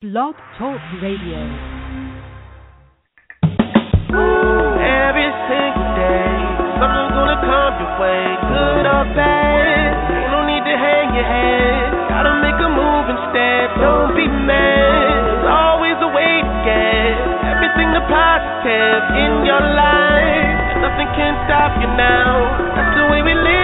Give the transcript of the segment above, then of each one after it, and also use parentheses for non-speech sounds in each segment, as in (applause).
Blog Talk Radio. Every single day, something's gonna come your way, good or bad. Need to hang your head, gotta make a move instead. Don't be mad, there's always a way to get everything positive in your life. Nothing can stop you now. That's the way we live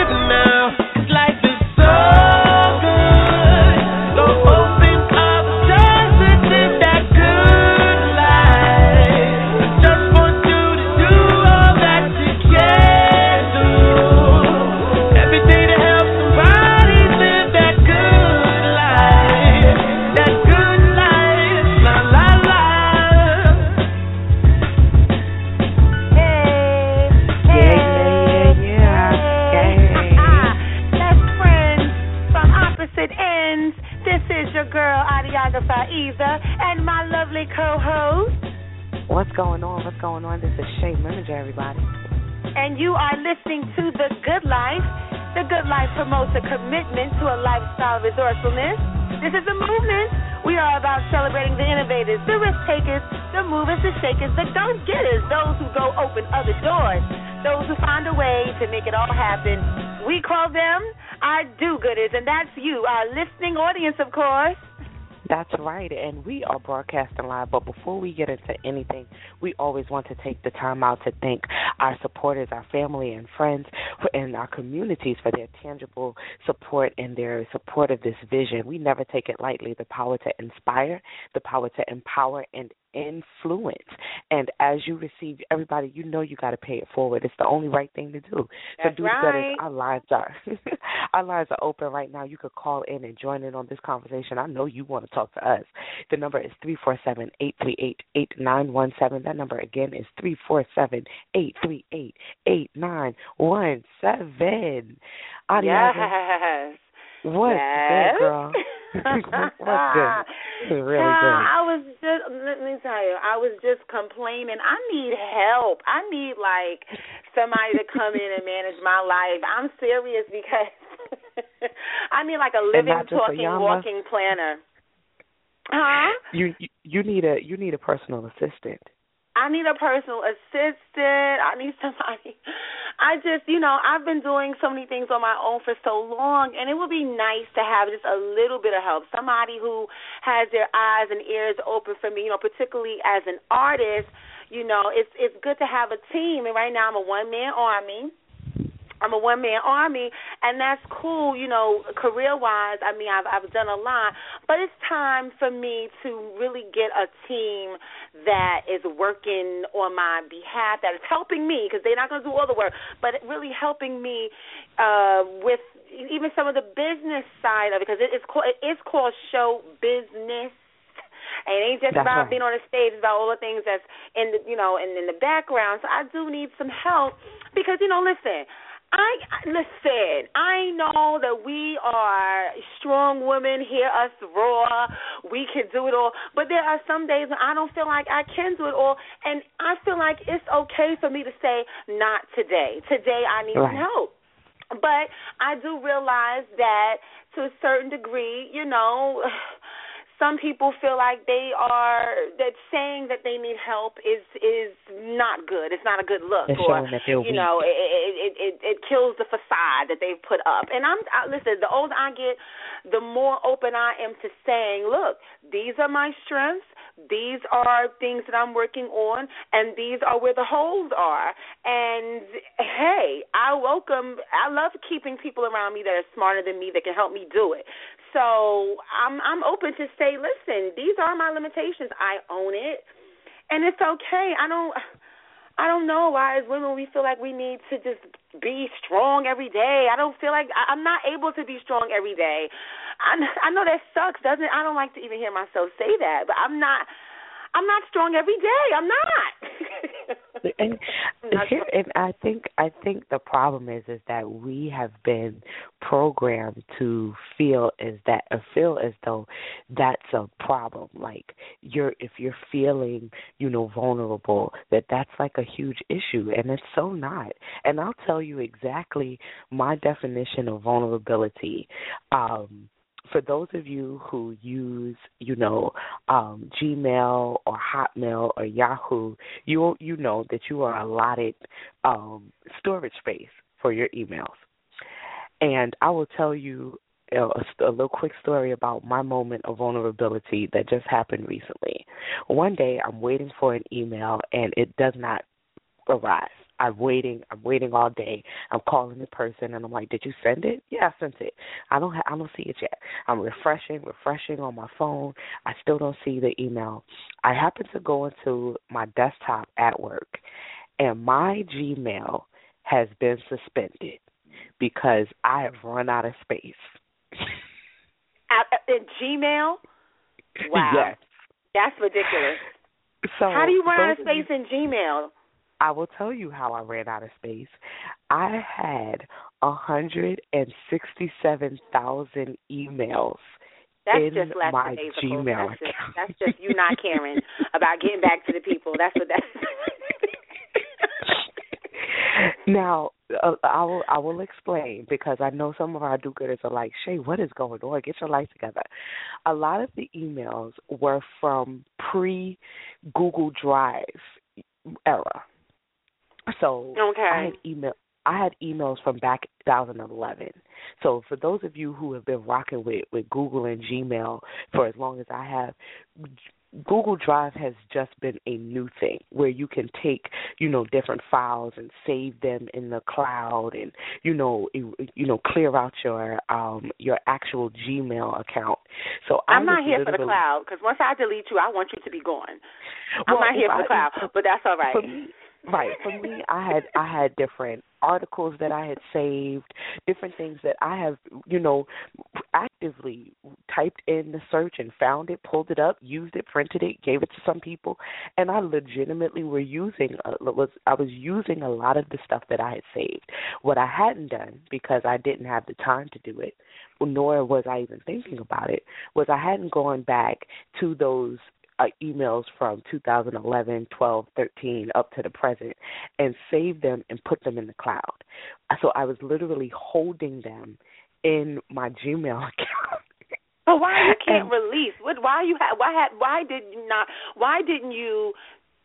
shakers, the go getters, those who go open other doors, those who find a way to make it all happen. We call them our do gooders, and that's you, our listening audience, of course. That's right, and we are broadcasting live. But before we get into anything, we always want to take the time out to thank our supporters, our family and friends, and our communities for their tangible support and their support of this vision. We never take it lightly the power to inspire, the power to empower, and influence. And as you receive everybody, you know you got to pay it forward. It's the only right thing to do. That's so do that right. as our lives are. (laughs) our lines are open right now. You could call in and join in on this conversation. I know you want to talk to us. The number is three four seven eight three eight eight nine one seven. That number again is three four seven eight three eight eight nine one seven. Yes. What's Yes. good, girl? (laughs) Really Child, good. I was just let me tell you, I was just complaining. I need help. I need like somebody to come in and manage my life. I'm serious because (laughs) I need like a living, talking, walking planner. Huh? You- you need a you need a personal assistant. I need a personal assistant. I need (laughs) somebody. I just, you know, I've been doing so many things on my own for so long, and it would be nice to have just a little bit of help. Somebody who has their eyes and ears open for me, you know, particularly as an artist. You know, it's it's good to have a team, and right now I'm a one man army. I'm a one man army, and that's cool, you know, career wise. I mean, I've I've done a lot, but it's time for me to really get a team that is working on my behalf, that is helping me because they're not going to do all the work, but really helping me uh with even some of the business side of it because it's called it is called show business. And it ain't just That's about right. being on the stage, it's about all the things that's in the you know, and in the background. So I do need some help because, you know, listen, I listen. I know that we are strong women. Hear us roar. We can do it all. But there are some days when I don't feel like I can do it all, and I feel like it's okay for me to say, "Not today. Today I need Right. help." But I do realize that to a certain degree, you know, some people feel like they are that saying that they need help is is not good. It's not a good look, It's or they're you know, it, it it it it kills the facade that they've put up. And I'm I, listen. The older I get, the more open I am to saying, look, these are my strengths. These are things that I'm working on, and these are where the holes are. And hey, I welcome. I love keeping people around me that are smarter than me that can help me do it. So I'm I'm open to say, listen, these are my limitations. I own it, and it's okay. I don't. I don't know why as women we feel like we need to just be strong every day. I don't feel like I'm not able to be strong every day. I I know that sucks, doesn't it? I don't like to even hear myself say that, but I'm not I'm not strong every day. I'm not. (laughs) and here, and I think I think the problem is is that we have been programmed to feel as that or feel as though that's a problem. Like you're if you're feeling you know vulnerable, that that's like a huge issue, and it's so not. And I'll tell you exactly my definition of vulnerability. Um, for those of you who use, you know, um, Gmail or Hotmail or Yahoo, you you know that you are allotted um, storage space for your emails. And I will tell you a, a, little quick story about my moment of vulnerability that just happened recently. One day, I'm waiting for an email and it does not arrive. I'm waiting. I'm waiting all day. I'm calling the person, and I'm like, "Did you send it? Yeah, I sent it. I don't. Ha- I don't see it yet. I'm refreshing, refreshing on my phone. I still don't see the email. I happen to go into my desktop at work, and my Gmail has been suspended because I have run out of space. At, in Gmail? (laughs) Wow. Yes. That's ridiculous. So How do you run out of space in Gmail? I will tell you how I ran out of space. I had hundred and sixty-seven thousand emails That's in just my. Gmail That's just, that's just you not caring about getting back to the people. That's what that. (laughs) now, uh, I will I will explain because I know some of our do-gooders are like, Shea, what is going on? Get your life together. A lot of the emails were from pre Google Drive era. So Okay. I had email I had emails from back 2011. So for those of you who have been rocking with with Google and Gmail for as long as I have, Google Drive has just been a new thing where you can take, you know, different files and save them in the cloud and you know, you, you know, clear out your um your actual Gmail account. So I I'm not here for the cloud because once I delete you, I want you to be gone. I'm Well, not here for the cloud, but that's all right. Right. For me, I had I had different articles that I had saved, different things that I have, you know, actively typed in the search and found it, pulled it up, used it, printed it, gave it to some people, and I legitimately were using uh, was I was using a lot of the stuff that I had saved. What I hadn't done because I didn't have the time to do it, nor was I even thinking about it, was I hadn't gone back to those uh, emails from 2011, 12, 13 up to the present and save them and put them in the cloud. So I was literally holding them in my Gmail (laughs) account. But why you can't And- release? What? Why you had? Why had? Why did you not? Why didn't you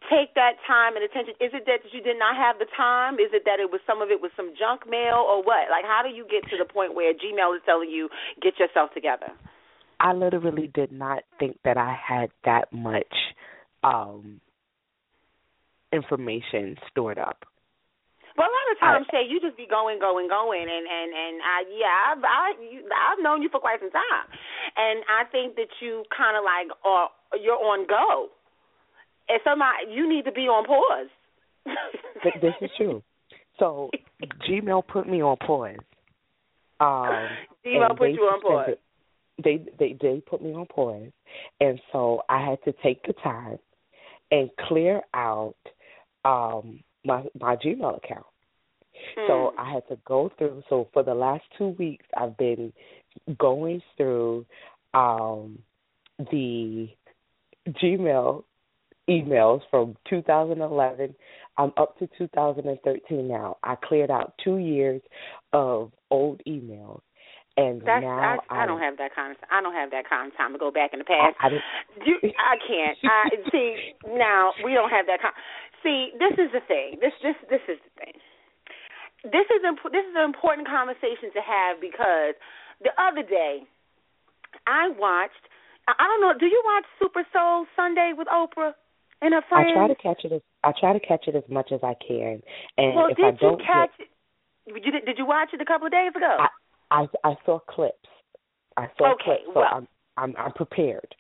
take that time and attention? Is it that you did not have the time? Is it that it was some of it was some junk mail or what? Like, how do you get to the point where Gmail is telling you get yourself together? I literally did not think that I had that much um information stored up. Well, a lot of times, Shea, you just be going, going, going, and and and I, yeah, I've I, you, I've known you for quite some time, and I think that you kind of like are you're on go, and somebody you need to be on pause. This is true. So Gmail put me on pause. Um, Gmail put you on pause. suspended- They they they put me on pause, and so I had to take the time and clear out um my my Gmail account. So Mm. I had to go through. So for the last two weeks, I've been going through um the Gmail emails from 2011. I'm up to 2013 now. I cleared out two years of old emails, and That's now I, I don't have that kind of I don't have that kind of time to go back in the past. I, I You, I can't. I see now. We don't have that. Con- see, this is the thing. This this this is the thing. This is imp- this is an important conversation to have because the other day I watched. I I don't know. Do you watch Super Soul Sunday with Oprah and her friends? I try to catch it as I try to catch it as much as I can, and well, if did I don't you catch it? You did, did you watch it a couple of days ago? I, I I saw clips. I saw Okay, clips, so well- I'm I'm I'm prepared.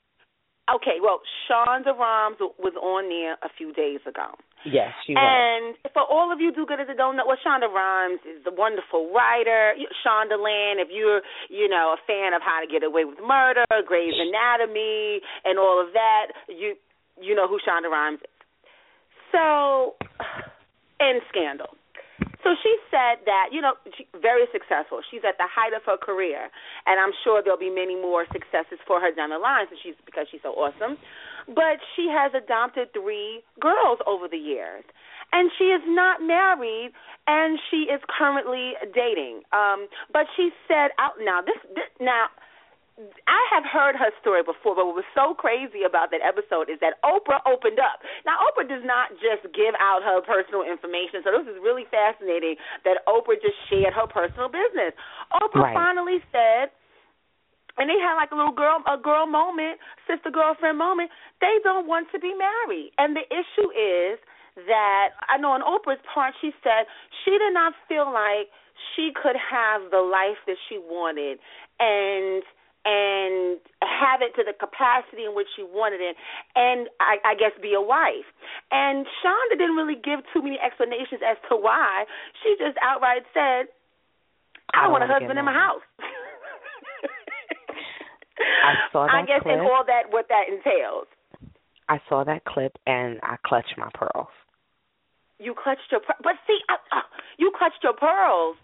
okay. Well, Shonda Rhimes was on there a few days ago. Yes, she was. And for all of you do-gooders that don't know, well, Shonda Rhimes is a wonderful writer. Shondaland, if you're, you know, a fan of How to Get Away with Murder, Grey's Anatomy, and all of that, you you know who Shonda Rhimes is. So, (sighs) and Scandal. So she said that, you know, she, very successful. She's at the height of her career, and I'm sure there'll be many more successes for her down the line since she's because she's so awesome. But she has adopted three girls over the years, and she is not married, and she is currently dating. Um, but she said out now this, this now I have heard her story before, but what was so crazy about that episode is that Oprah opened up. Now, Oprah does not just give out her personal information, so this is really fascinating that Oprah just shared her personal business. Oprah right. finally said, and they had like a little girl a girl moment, sister girlfriend moment. They don't want to be married, and the issue is that I know on Oprah's part, she said she did not feel like she could have the life that she wanted, and and have it to the capacity in which she wanted it, and I, I guess be a wife. And Shonda didn't really give too many explanations as to why. She just outright said, "I, don't want a husband in my house." (laughs) I saw that I guess clip. in all that what that entails. I saw that clip and I clutched my pearls. You clutched your, but see, I, uh, you clutched your pearls.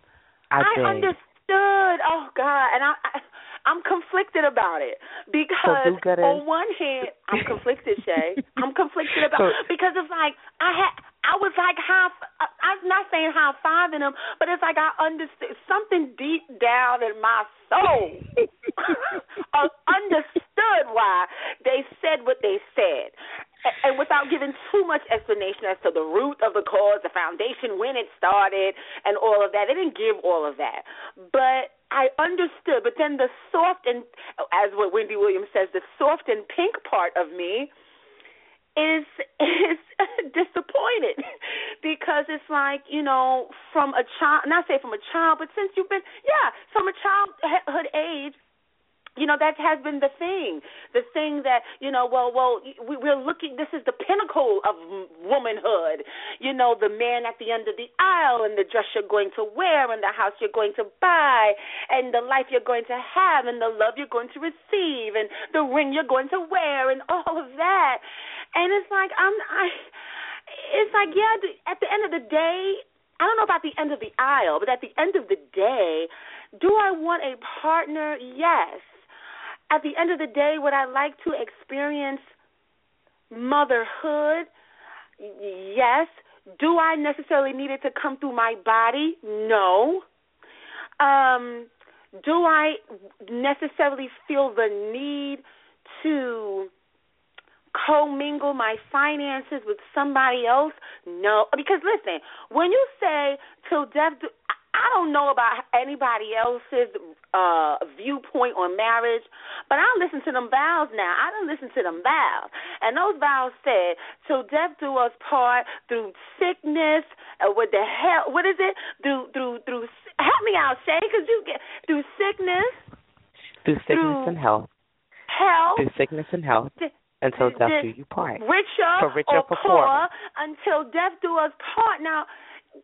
I, did. understood. Oh God, and I, I I'm conflicted about it because good on one hand I'm conflicted, Shea. (laughs) I'm conflicted about So- because it's like I had I was like half. I- I'm not saying high fiving them, but it's like I understood something deep down in my soul (laughs) uh, understood why they said what they said. And without giving too much explanation as to the root of the cause, the foundation, when it started, and all of that, they didn't give all of that. But I understood. But then the soft and, as what Wendy Williams says, the soft and pink part of me is (laughs) is (laughs) disappointed because it's like you know from a child not say from a child but since you've been yeah from a childhood age you know that has been the thing. The thing that you know well well we, we're looking this is the pinnacle of womanhood. You know the man at the end of the aisle and the dress you're going to wear and the house you're going to buy and the life you're going to have and the love you're going to receive and the ring you're going to wear and all of that. And it's like i'm i it's like yeah at the end of the day i don't know about the end of the aisle but at the end of the day do i want a partner? Yes at the end of the day, would I like to experience motherhood? Yes. Do I necessarily need it to come through my body? No. Um, do I necessarily feel the need to commingle my finances with somebody else? No. Because listen, when you say till death do I don't know about anybody else's uh viewpoint on marriage, but I listen to them vows now. I don't listen to them vows, and those vows said, "Till death do us part, through sickness, uh, with the hell, what is it? Through through through. Help me out, Shea, because you get through sickness, Through sickness through and health. health, Through sickness and health. the- Until death do you part. richer, For richer, or poor, poorer. until death do us part. Now,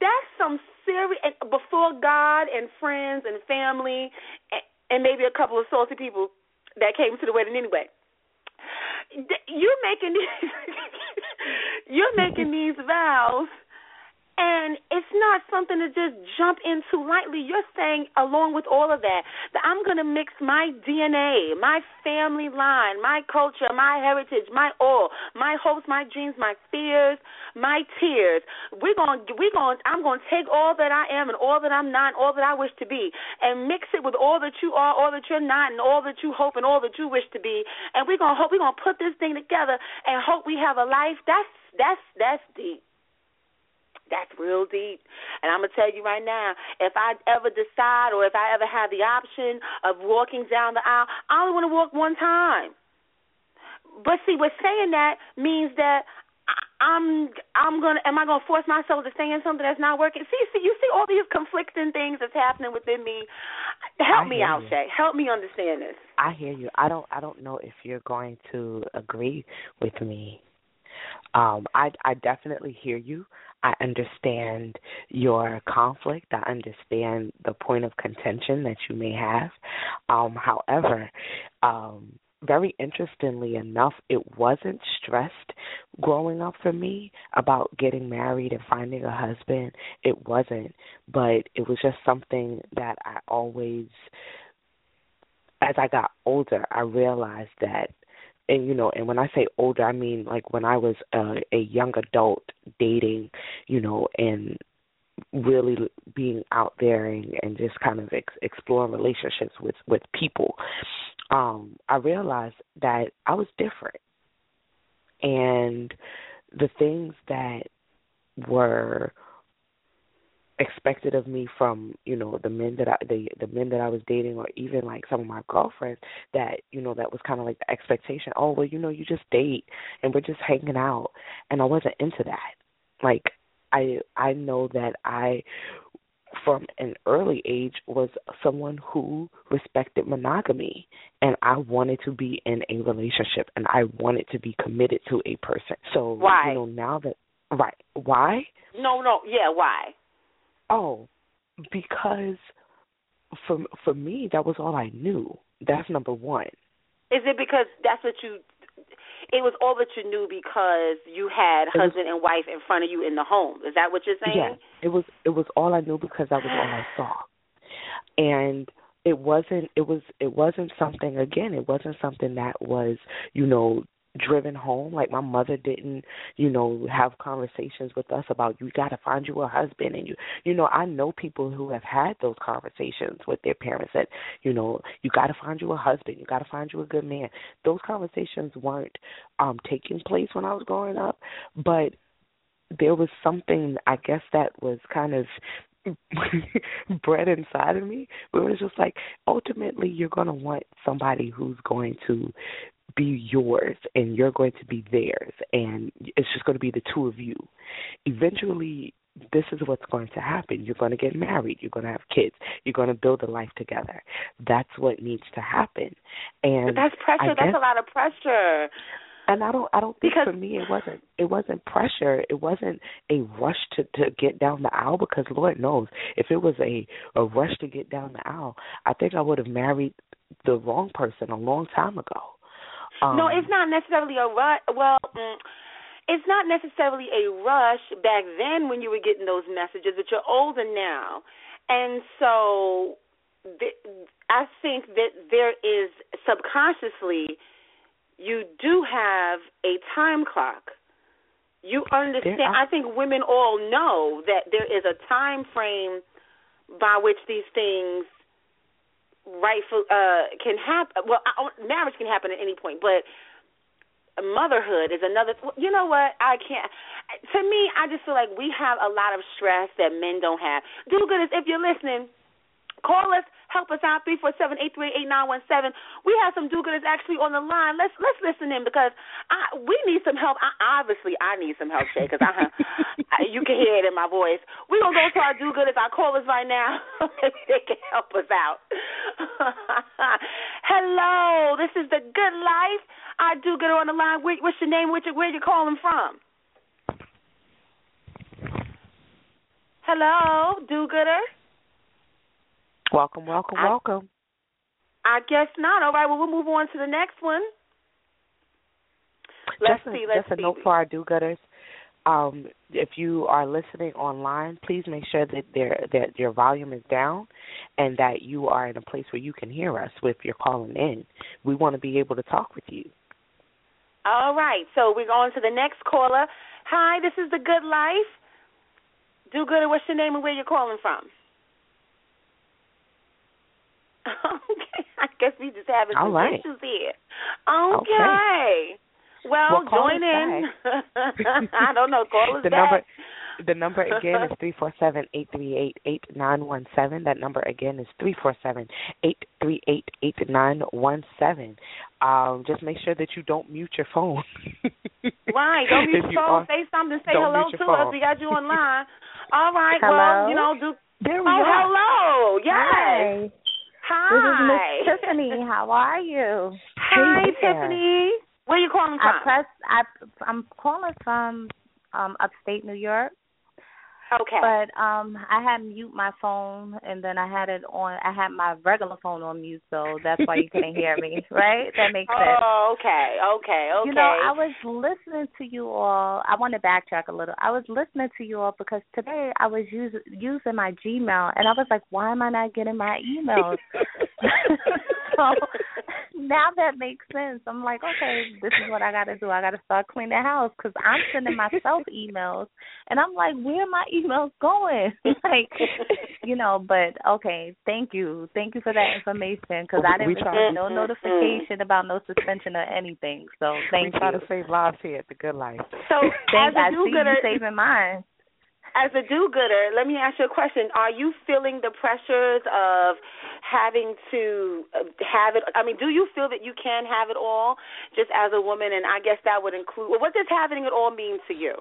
that's some serious. and Before God and friends and family, and, maybe a couple of salty people that came to the wedding anyway. You're making these, (laughs) you're making these vows, and it's not something to just jump into lightly. You're saying, along with all of that, that I'm going to mix my DNA, my family line, my culture, my heritage, my all, my hopes, my dreams, my fears, my tears. We're going, we're going. I'm going to take all that I am and all that I'm not, and all that I wish to be, and mix it with all that you are, all that you're not, and all that you hope and all that you wish to be. And we're going to hope. We're going to put this thing together and hope we have a life. That's that's that's deep. That's real deep. And I'm going to tell you right now, if I ever decide or if I ever have the option of walking down the aisle, I only want to walk one time. But see, what saying that means that I'm I'm gonna am I gonna force myself to stay in something that's not working? See, see, you see all these conflicting things that's happening within me. Help I me out, you. Shea. Help me understand this. I hear you. I don't I don't know if you're going to agree with me. Um I I definitely hear you. I understand your conflict. I understand the point of contention that you may have. Um however, um very interestingly enough, it wasn't stressed growing up for me about getting married and finding a husband. It wasn't, but it was just something that I always as I got older, I realized that, and you know, and when I say older, I mean like when I was a, a young adult dating, you know, and really being out there and, and just kind of ex- exploring relationships with with people. um, I realized that I was different, and the things that were expected of me from you know the men that I the the men that I was dating or even like some of my girlfriends that you know that was kind of like the expectation oh well you know you just date and we're just hanging out and I wasn't into that like I I know that I from an early age was someone who respected monogamy and I wanted to be in a relationship and I wanted to be committed to a person. So why? you know now that right why? No, no, yeah, why? Oh, because for for me that was all I knew. That's number 1. Is it because that's what you it was all that you knew because you had It was- husband and wife in front of you in the home. Is that what you're saying? Yeah, it was it was all I knew because that was all I saw, and it wasn't it was it wasn't something again it wasn't something that was you know driven home like my mother didn't you know have conversations with us about you got to find you a husband and you you know I know people who have had those conversations with their parents that you know you got to find you a husband you got to find you a good man those conversations weren't um taking place when I was growing up but there was something I guess that was kind of (laughs) bred inside of me. It was just like ultimately you're gonna want somebody who's going to be yours and you're going to be theirs and it's just going to be the two of you. Eventually this is what's going to happen. You're going to get married. You're going to have kids. You're going to build a life together. That's what needs to happen. And But that's pressure. I that's a lot of pressure. and I don't I don't think Because- for me it wasn't it wasn't pressure. It wasn't a rush to to get down the aisle because Lord knows if it was a a rush to get down the aisle, I think I would have married the wrong person a long time ago. Um, no, it's not necessarily a rush. Well, mm, it's not necessarily a rush back then when you were getting those messages, but you're older now, and so th- I think that there is subconsciously you do have a time clock. You understand? Are- I think women all know that there is a time frame by which these things rightful uh can happen well I, marriage can happen at any point but motherhood is another you know what? I can't to me i just feel like we have a lot of stress that men don't have. Do good if you're listening call us help us out three four seven eight three eight nine one seven. We have some do-gooders actually on the line. Let's let's listen in because i we need some help. I, obviously i need some help shea because I, (laughs) I you can hear it in my voice. We're gonna go to our do-gooders our callers right now. (laughs) They can help us out. (laughs) Hello this is the good life. Our do-gooder on the line. What's your name? Where you, where you calling from? Hello do-gooder welcome, welcome, I- welcome. I guess not. All right, well, we'll move on to the next one. Let's just a, see. Let's just see. a note for our do-gooders. Um, if you are listening online, please make sure that there that your volume is down, and that you are in a place where you can hear us if you're calling in. We want to be able to talk with you. All right, so we're going to the next caller. Hi, this is the Good Life. Do gooder. What's your name and where you're calling from? (laughs) Okay, I guess we just having All some right. issues here. Okay. Well, Well, join in. (laughs) I don't know. Call (laughs) us the back. number the number again is three four seven eight three eight eight nine one seven. That number again is three four seven eight three eight eight nine one seven. Um, just make sure that you don't mute your phone. Right. Don't mute If your you are- Say something. Say hello to your us. phone. We got you online. All right. Hello? Well, you know, do. There we Oh, are. hello. Yes. Hi. This is Miss Tiffany. How are you? Hi, Hey. Tiffany. Where are you calling from? I press. I I'm calling from um upstate New York, okay. but um I had mute my phone and then I had it on. I had my regular phone on mute, so that's why you couldn't hear me. (laughs) Right? That makes sense. Oh, okay, okay, okay. You know, I was listening to you all. I want to backtrack a little. I was listening to you all because today I was using using my Gmail, and I was like, why am I not getting my emails? (laughs) (laughs) so (laughs) now that makes sense. I'm like, okay, this is what I got to do. I got to start cleaning the house because I'm sending myself emails, and I'm like, where are my emails going? (laughs) like, you know. But okay, thank you, thank you for that information because I didn't receive no mm-hmm. notification about no suspension or anything. So thank we you. try to save lives here at the Good Life. So Thank, as a do-gooder, saving mine. As a do-gooder, let me ask you a question. Are you feeling the pressures of having to uh, have it? I mean, do you feel that you can have it all just as a woman? And I guess that would include. Well, what does having it all mean to you?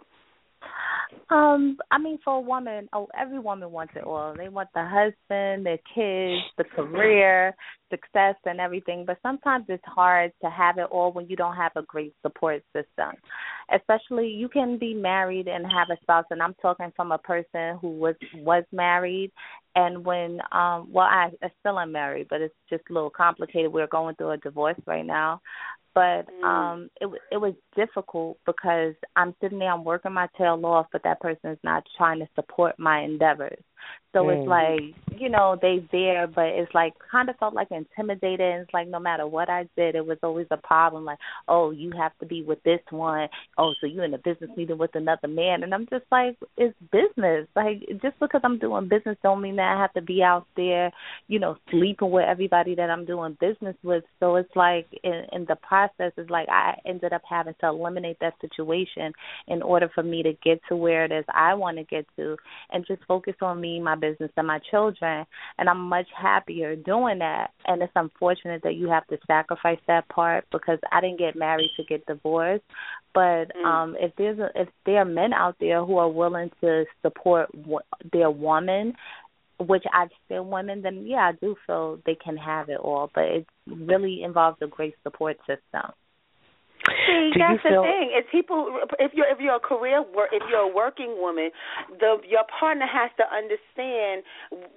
Um, I mean, for a woman, oh, every woman wants it all. They want the husband, their kids, the career, success, and everything. But sometimes it's hard to have it all when you don't have a great support system. Especially, you can be married and have a spouse, and I'm talking from a person who was was married, and when um, well, I, I still am married, but it's just a little complicated. We're going through a divorce right now but um it it was difficult because I'm sitting there I'm working my tail off but that person is not trying to support my endeavors. So Mm. it's like, you know, they there but it's like kind of felt like intimidated and it's like no matter what I did it was always a problem like, "Oh, you have to be with this one. Oh, so you're in a business meeting with another man." And I'm just like, "It's business. Like just because I'm doing business don't mean that I have to be out there, you know, sleeping with everybody that I'm doing business with." So it's like in, in the process it's like I ended up having to eliminate that situation in order for me to get to where it is I want to get to and just focus on me, my business and my children and I'm much happier doing that and it's unfortunate that you have to sacrifice that part because I didn't get married to get divorced but um if there's a, if there are men out there who are willing to support w- their woman which I've seen women, then yeah, I do feel they can have it all. But it really involves a great support system. See, Do that's you feel- the thing. It's people. If you're if you're a career wor if you're a working woman, the your partner has to understand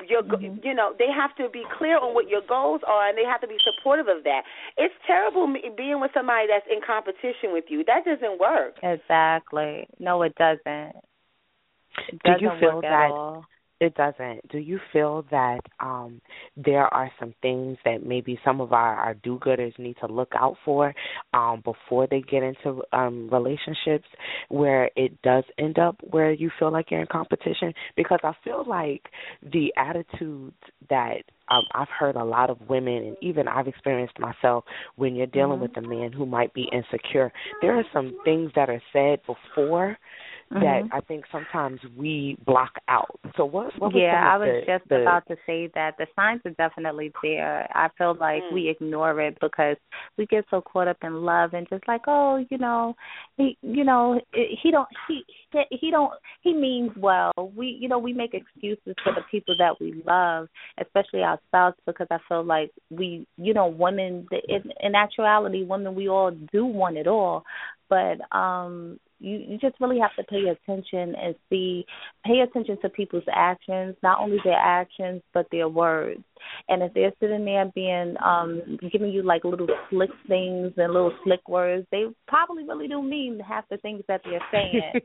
your. go Mhm. You know, they have to be clear on what your goals are, and they have to be supportive of that. It's terrible being with somebody that's in competition with you. That doesn't work. Exactly. No, it doesn't. It Do doesn't you feel work that at all. It doesn't. Do you feel that um there are some things that maybe some of our, our do gooders need to look out for um before they get into um relationships where it does end up where you feel like you're in competition? Because I feel like the attitudes that um I've heard a lot of women and even I've experienced myself when you're dealing Mhm. with a man who might be insecure, there are some things that are said before that Mhm. I think sometimes we block out. So what? what yeah, I was the, just the, about to say that the signs are definitely there. I feel like Mm. we ignore it because we get so caught up in love and just like, oh, you know, he, you know, he don't, he, he don't, he means well. We, you know, we make excuses for the people that we love, especially our spouse, because I feel like we, you know, women. In, in actuality, women, we all do want it all, but um you you just really have to pay attention and see pay attention to people's actions not only their actions but their words and if they're sitting there being um giving you like little slick things and little slick words they probably really do mean half the things that they're saying. (laughs)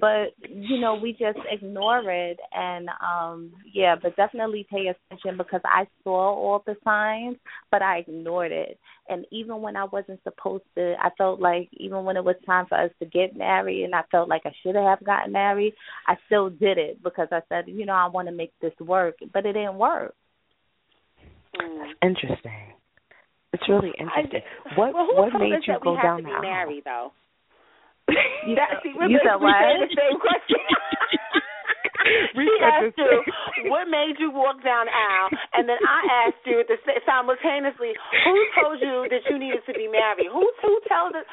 But you know we just ignore it. And um yeah but definitely pay attention because i saw all the signs but i ignored it. And even when i wasn't supposed to i felt like even when it was time for us to get married and i felt like i should have gotten married i still did it because i said you know i want to make this work. But it didn't work Mm. interesting. It's really interesting. what well, what made you that go down to be the aisle? married, though? You (laughs) That, said- see, you said what? the same question. (laughs) We she asked you, what made you walk down the aisle? And then I asked you at the simultaneously, who told you that you needed to be married? Who who tells us?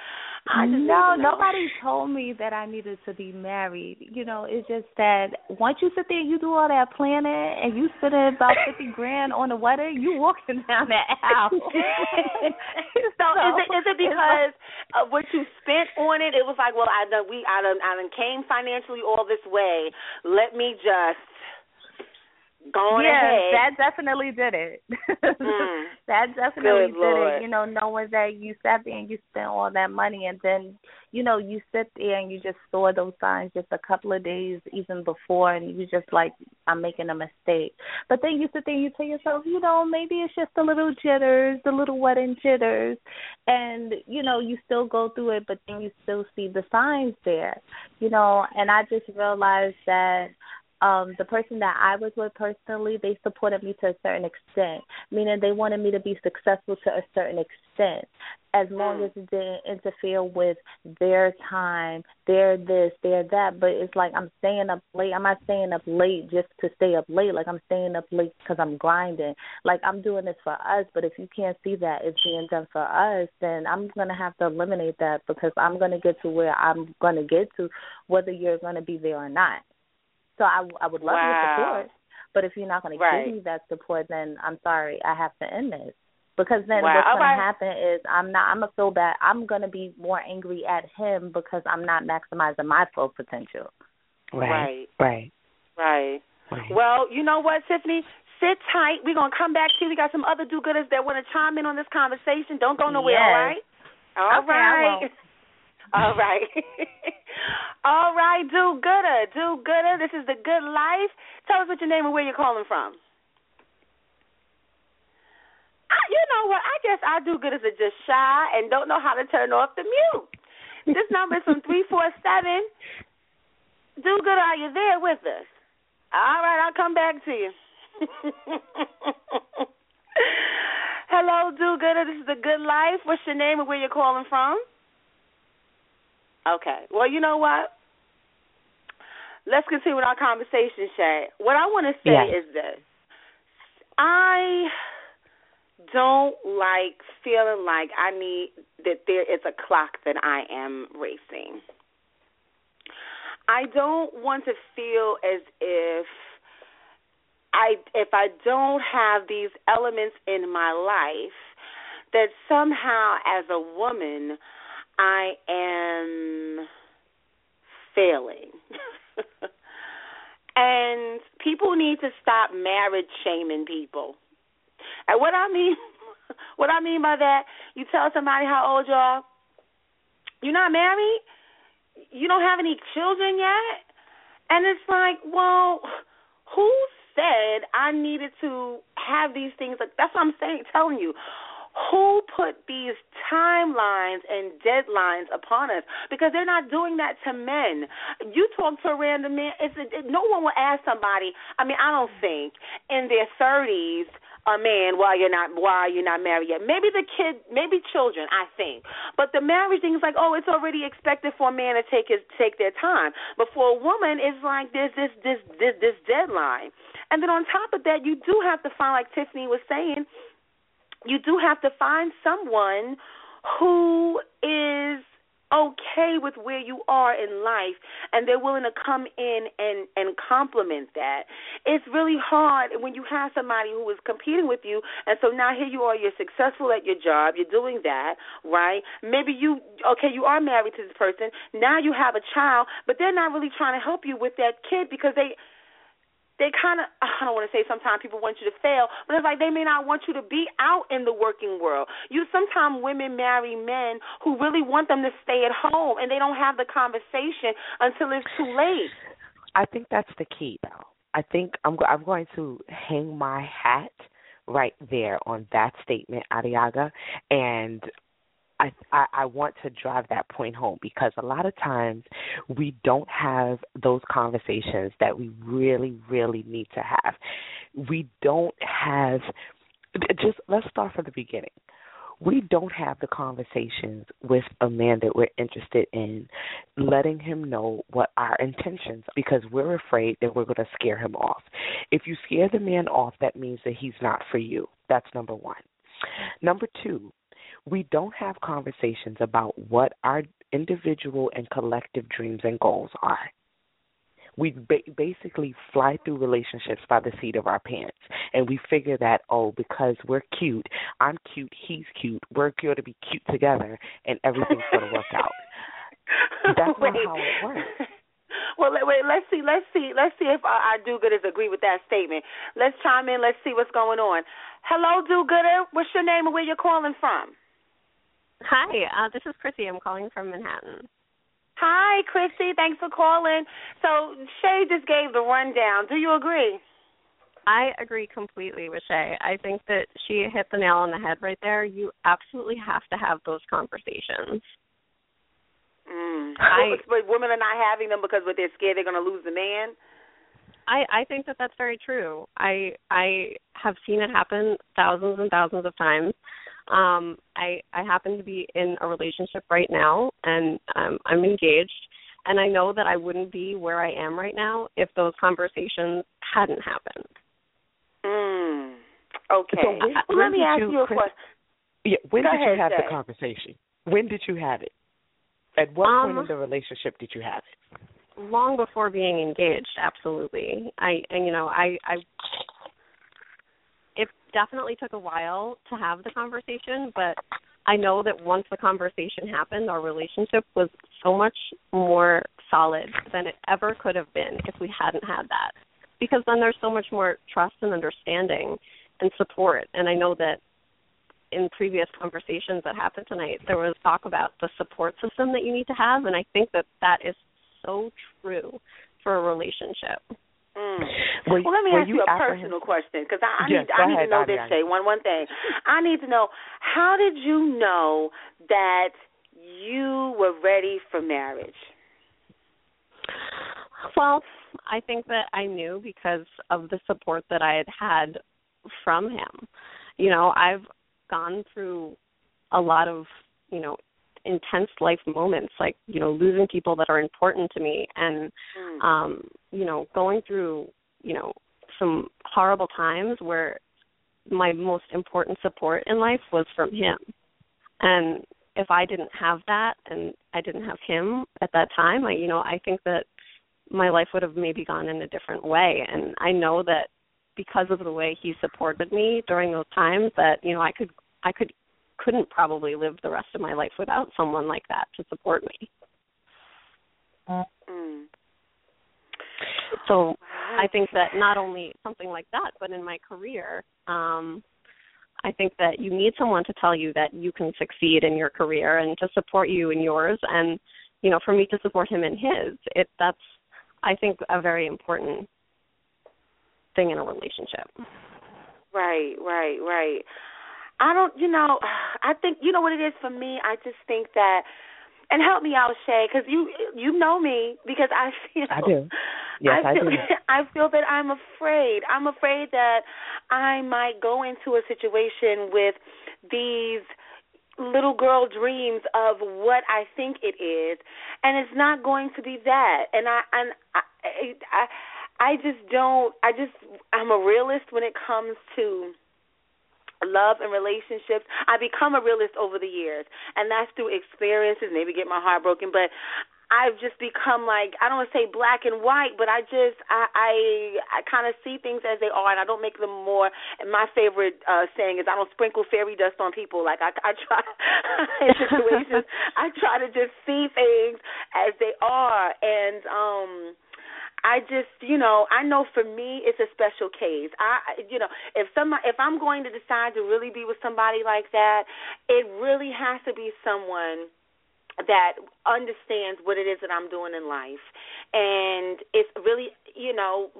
I just no, nobody told me that I needed to be married. You know, it's just that once you sit there and you do all that planning and you spend about fifty grand on the wedding, you walking (laughs) down that aisle. (laughs) (laughs) so is it is it because of what you spent on it? It was like, well, I done we I done I done came financially all this way. Let me just going yeah, ahead. that definitely did it. mm. (laughs) that definitely Good did Lord. it. You know, knowing that you sat there and you spent all that money, and then you know you sit there and you just saw those signs just a couple of days even before, and you just like, I'm making a mistake. But then you sit there and you tell yourself, you know, maybe it's just the little jitters, the little wedding jitters, and you know you still go through it, but then you still see the signs there, you know. And I just realized that um the person that I was with personally, they supported me to a certain extent, meaning they wanted me to be successful to a certain extent, as long Mm. as it didn't interfere with their time, their this, their that. But it's like I'm staying up late. I'm not staying up late just to stay up late. Like I'm staying up late because I'm grinding. Like I'm doing this for us. But if you can't see that it's being done for us, then I'm gonna have to eliminate that because I'm gonna get to where I'm gonna get to, whether you're gonna be there or not. So I, I would love your support, but if you're not going to give me that support, then I'm sorry, I have to end this. Because then Wow. what's going Alright. to happen is I'm not. I'm gonna feel bad. I'm going to be more angry at him because I'm not maximizing my full potential. Right. Right. Right. Right. Right. Well, you know what, Tiffany? Sit tight. We're gonna come back to you. We got some other do-gooders that want to chime in on this conversation. Don't go nowhere, Yes. all right? All Okay, I right. (laughs) All right. (laughs) all right, do gooder, do gooder. This is the good life. Tell us what your name and where you're calling from. I, you know what? I guess our do gooders are just shy and don't know how to turn off the mute. This number is from three four seven. Do gooder, are you there with us? All right, I'll come back to you. (laughs) Hello, do gooder. This is the good life. What's your name and where you're calling from? Okay. Well, you know what? Let's continue with our conversation, Shea. What I want to say Yes. is this. I don't like feeling like I need that there is a clock that I am racing. I don't want to feel as if I if I don't have these elements in my life that somehow as a woman I am failing. (laughs) and people need to stop marriage shaming people. And what I mean (laughs) what I mean by that, you tell somebody how old you are, you're not married, you don't have any children yet, and it's like, well, who said I needed to have these things? Like that's what I'm saying, telling you. Who put these timelines and deadlines upon us? Because they're not doing that to men. You talk to a random man. It's it, no one will ask somebody. I mean, I don't think in their thirties a man why you're not why you're not married yet. Maybe the kid, maybe children. I think, but the marriage thing is like, oh, it's already expected for a man to take his take their time. But for a woman, it's like there's this this this this deadline. And then on top of that, you do have to find, like Tiffany was saying, you do have to find someone who is okay with where you are in life and they're willing to come in and and compliment that. It's really hard when you have somebody who is competing with you and so now here you are you're successful at your job you're doing that right? Maybe you okay you are married to this person now you have a child but they're not really trying to help you with that kid because they they kind of (laughs) I don't want to say sometimes people want you to fail, but it's like they may not want you to be out in the working world. You sometimes women marry men who really want them to stay at home and they don't have the conversation until it's too late. I think that's the key, though. I think I'm I'm going to hang my hat right there on that statement, Adiagha, and I, I I want to drive that point home because a lot of times we don't have those conversations that we really really need to have. We don't have just let's start from the beginning. We don't have the conversations with a man that we're interested in, letting him know what our intentions because we're afraid that we're going to scare him off. If you scare the man off, that means that he's not for you. That's number one. Number two, we don't have conversations about what our individual and collective dreams and goals are. We ba- basically fly through relationships by the seat of our pants, and we figure that oh, because we're cute, I'm cute, he's cute, we're going to be cute together, and everything's going to work out. (laughs) That's not how it works. (laughs) Well, wait. Let's see. Let's see. Let's see if our, our do-gooders agree with that statement. Let's chime in. Let's see what's going on. Hello, do-gooder. What's your name and where you're calling from? Hi, uh, this is Chrissy. I'm calling from Manhattan. Hi, Chrissy. Thanks for calling. So Shea just gave the rundown. Do you agree? I agree completely with Shea. I think that she hit the nail on the head right there. You absolutely have to have those conversations. Mm. I, but women are not having them because what they're scared they're going to lose the man. I I think that that's very true. I I have seen it happen thousands and thousands of times. Um I I happen to be in a relationship right now and um I'm engaged and I know that I wouldn't be where I am right now if those conversations hadn't happened. Mm. Okay. So when, well, let me ask you, you a question. Yeah, when Go did ahead, you have Jay. the conversation? When did you have it? At what Um, point in the relationship did you have it? long before being engaged absolutely i and you know i i it definitely took a while to have the conversation but i know that once the conversation happened our relationship was so much more solid than it ever could have been if we hadn't had that because then there's so much more trust and understanding and support and i know that in previous conversations that happened tonight there was talk about the support system that you need to have and i think that that is so true for a relationship. Mm. Were, Well, let me ask you you a personal question because I, I Yes, need go I need ahead, to know Adi, this. Adi. Shea, one one thing. I need to know how did you know that you were ready for marriage? Well, I think that I knew because of the support that I had had from him. You know, I've gone through a lot of, you know, intense life moments like, you know, losing people that are important to me and Mm. um, you know, going through, you know, some horrible times where my most important support in life was from him. And if I didn't have that and I didn't have him at that time, I you know, I think that my life would have maybe gone in a different way and I know that because of the way he supported me during those times that, you know, I could I could couldn't probably live the rest of my life without someone like that to support me. Mm. So I think that not only something like that, but in my career, um, I think that you need someone to tell you that you can succeed in your career and to support you in yours. And you know, for me to support him in his, it that's I think a very important thing in a relationship. Right, right, right. I don't, you know, (sighs) I think you know what it is for me. I just think that, and help me out, Shea, because you you know me because I (laughs) feel I do. Yes, I I do. (laughs) I feel that I'm afraid. I'm afraid that I might go into a situation with these little girl dreams of what I think it is, and it's not going to be that. And I and I I, I just don't. I just I'm a realist when it comes to love and relationships. I become a realist over the years, and that's through experiences. Maybe get my heart broken, but I've just become like I don't want to say black and white, but I just I I, I kind of see things as they are, and I don't make them more. And my favorite uh saying is I don't sprinkle fairy dust on people. Like I I try (laughs) in situations (laughs) I try to just see things as they are, and um. I just, you know, I know for me it's a special case. I, you know, if somebody, if I'm going to decide to really be with somebody like that, it really has to be someone that understands what it is that I'm doing in life, and it's really, you know,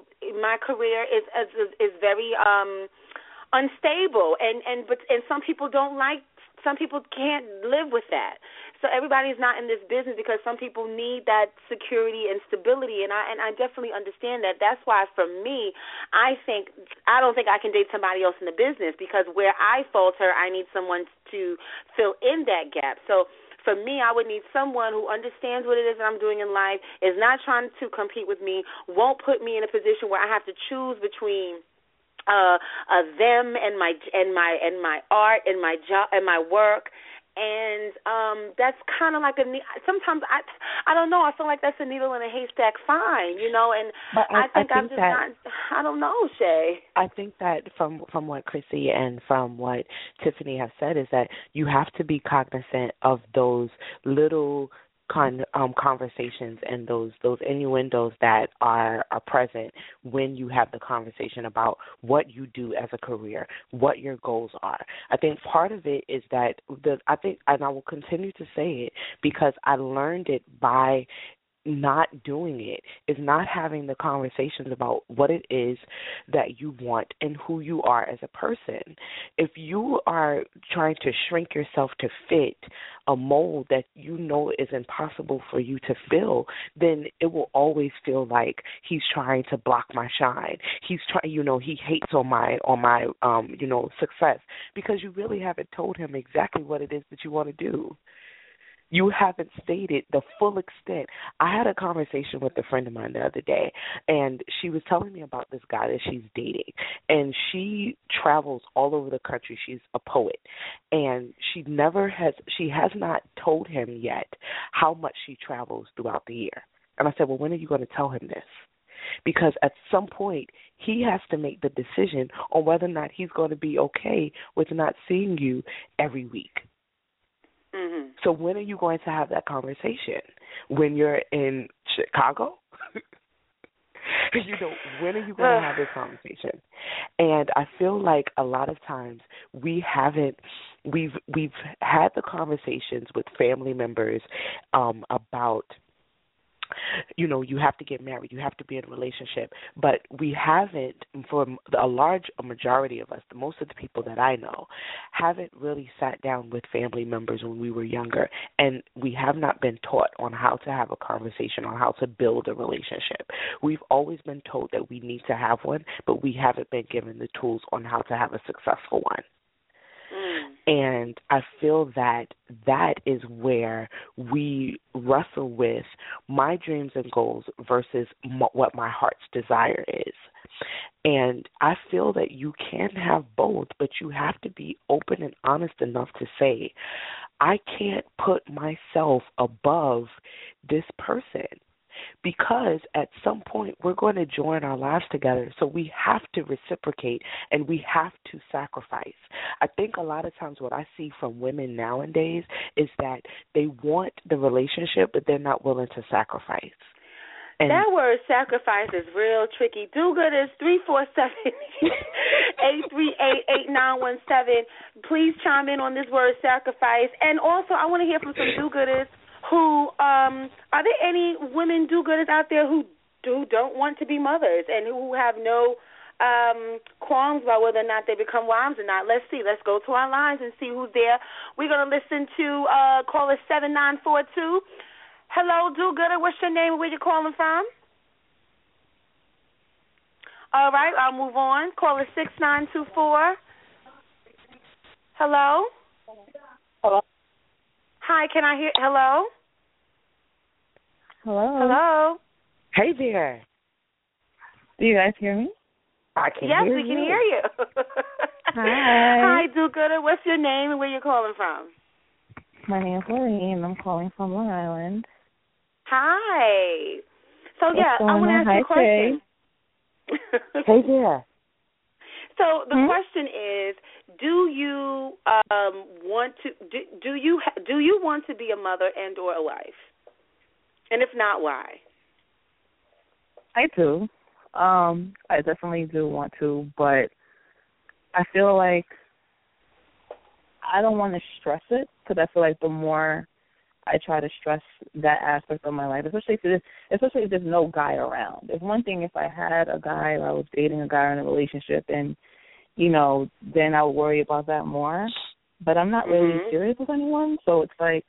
my career is is, is very um unstable, and and but and some people don't like some people can't live with that. So everybody's not in this business because some people need that security and stability and I and I definitely understand that. That's why for me, I think I don't think I can date somebody else in the business because where I falter, I need someone to fill in that gap. So for me, I would need someone who understands what it is that I'm doing in life, is not trying to compete with me, won't put me in a position where I have to choose between uh uh them and my and my and my art and my job and my work and um that's kind of like a ne- sometimes i i don't know i feel like that's a needle in a haystack fine you know and But I, think I i'm just that not i don't know shea. I think that from from what Chrissy and from what Tiffany have said is that you have to be cognizant of those little con um conversations and those those innuendos that are are present when you have the conversation about what you do as a career, what your goals are. I think part of it is that the I think and I will continue to say it because I learned it by not doing it is not having the conversations about what it is that you want and who you are as a person. If you are trying to shrink yourself to fit a mold that you know is impossible for you to fill, then it will always feel like he's trying to block my shine. He's trying, you know, he hates on my on my um, you know, success because you really haven't told him exactly what it is that you want to do you haven't stated the full extent. I had a conversation with a friend of mine the other day, and she was telling me about this guy that she's dating, and she travels all over the country. She's a poet, and she never has, she has not told him yet how much she travels throughout the year. And I said, well, when are you going to tell him this? because at some point he has to make the decision on whether or not he's going to be okay with not seeing you every week. Mm-hmm. So when are you going to have that conversation? When you're in Chicago? (laughs) you know, when are you going to have this (sighs) conversation? And I feel like a lot of times we haven't we've we've had the conversations with family members um about you know you have to get married you have to be in a relationship. But we haven't for a large majority of us the most of the people that i know haven't really sat down with family members when we were younger. And we have not been taught on how to have a conversation on how to build a relationship. We've always been told that we need to have one but we haven't been given the tools on how to have a successful one and I feel that that is where we wrestle with my dreams and goals versus m- what my heart's desire is. And I feel that you can have both, but you have to be open and honest enough to say, I can't put myself above this person because at some point we're going to join our lives together. So we have to reciprocate and we have to sacrifice. I think a lot of times what I see from women nowadays is that they want the relationship, but they're not willing to sacrifice. And that word sacrifice is real tricky. Do good is three four seven (laughs) eight three eight eight nine one seven. Please chime in on this word sacrifice. And also I want to hear from some do gooders who um are there any women do gooders out there who do don't want to be mothers and who have no um qualms about whether or not they become wives or not. Let's see. Let's go to our lines and see who's there. We're gonna listen to uh caller seven nine four two. Hello, do gooder, what's your name where you calling from? All right, I'll move on. Caller six nine two four. Hello. Hi, can I hear hello? Hello. Hello. Hey there. Do you guys hear me? I can hear you. yes, hear we you. can hear you. Hi. (laughs) Hi, do gooder. What's your name and where you're calling from? My name name's Lorraine. I'm calling from Long Island. Hi. So What's yeah, I want to ask Hi, you a question. Hey there. So the Hmm? question is, do you um want to do, do you ha- do you want to be a mother and or a wife? And if not, why? I do. Um, I definitely do want to, but I feel like I don't want to stress it because I feel like the more I try to stress that aspect of my life, especially if there's, especially if there's no guy around. It's one thing if I had a guy or I was dating a guy or in a relationship, and you know, then I would worry about that more. But I'm not really Mhm. serious with anyone, so it's like,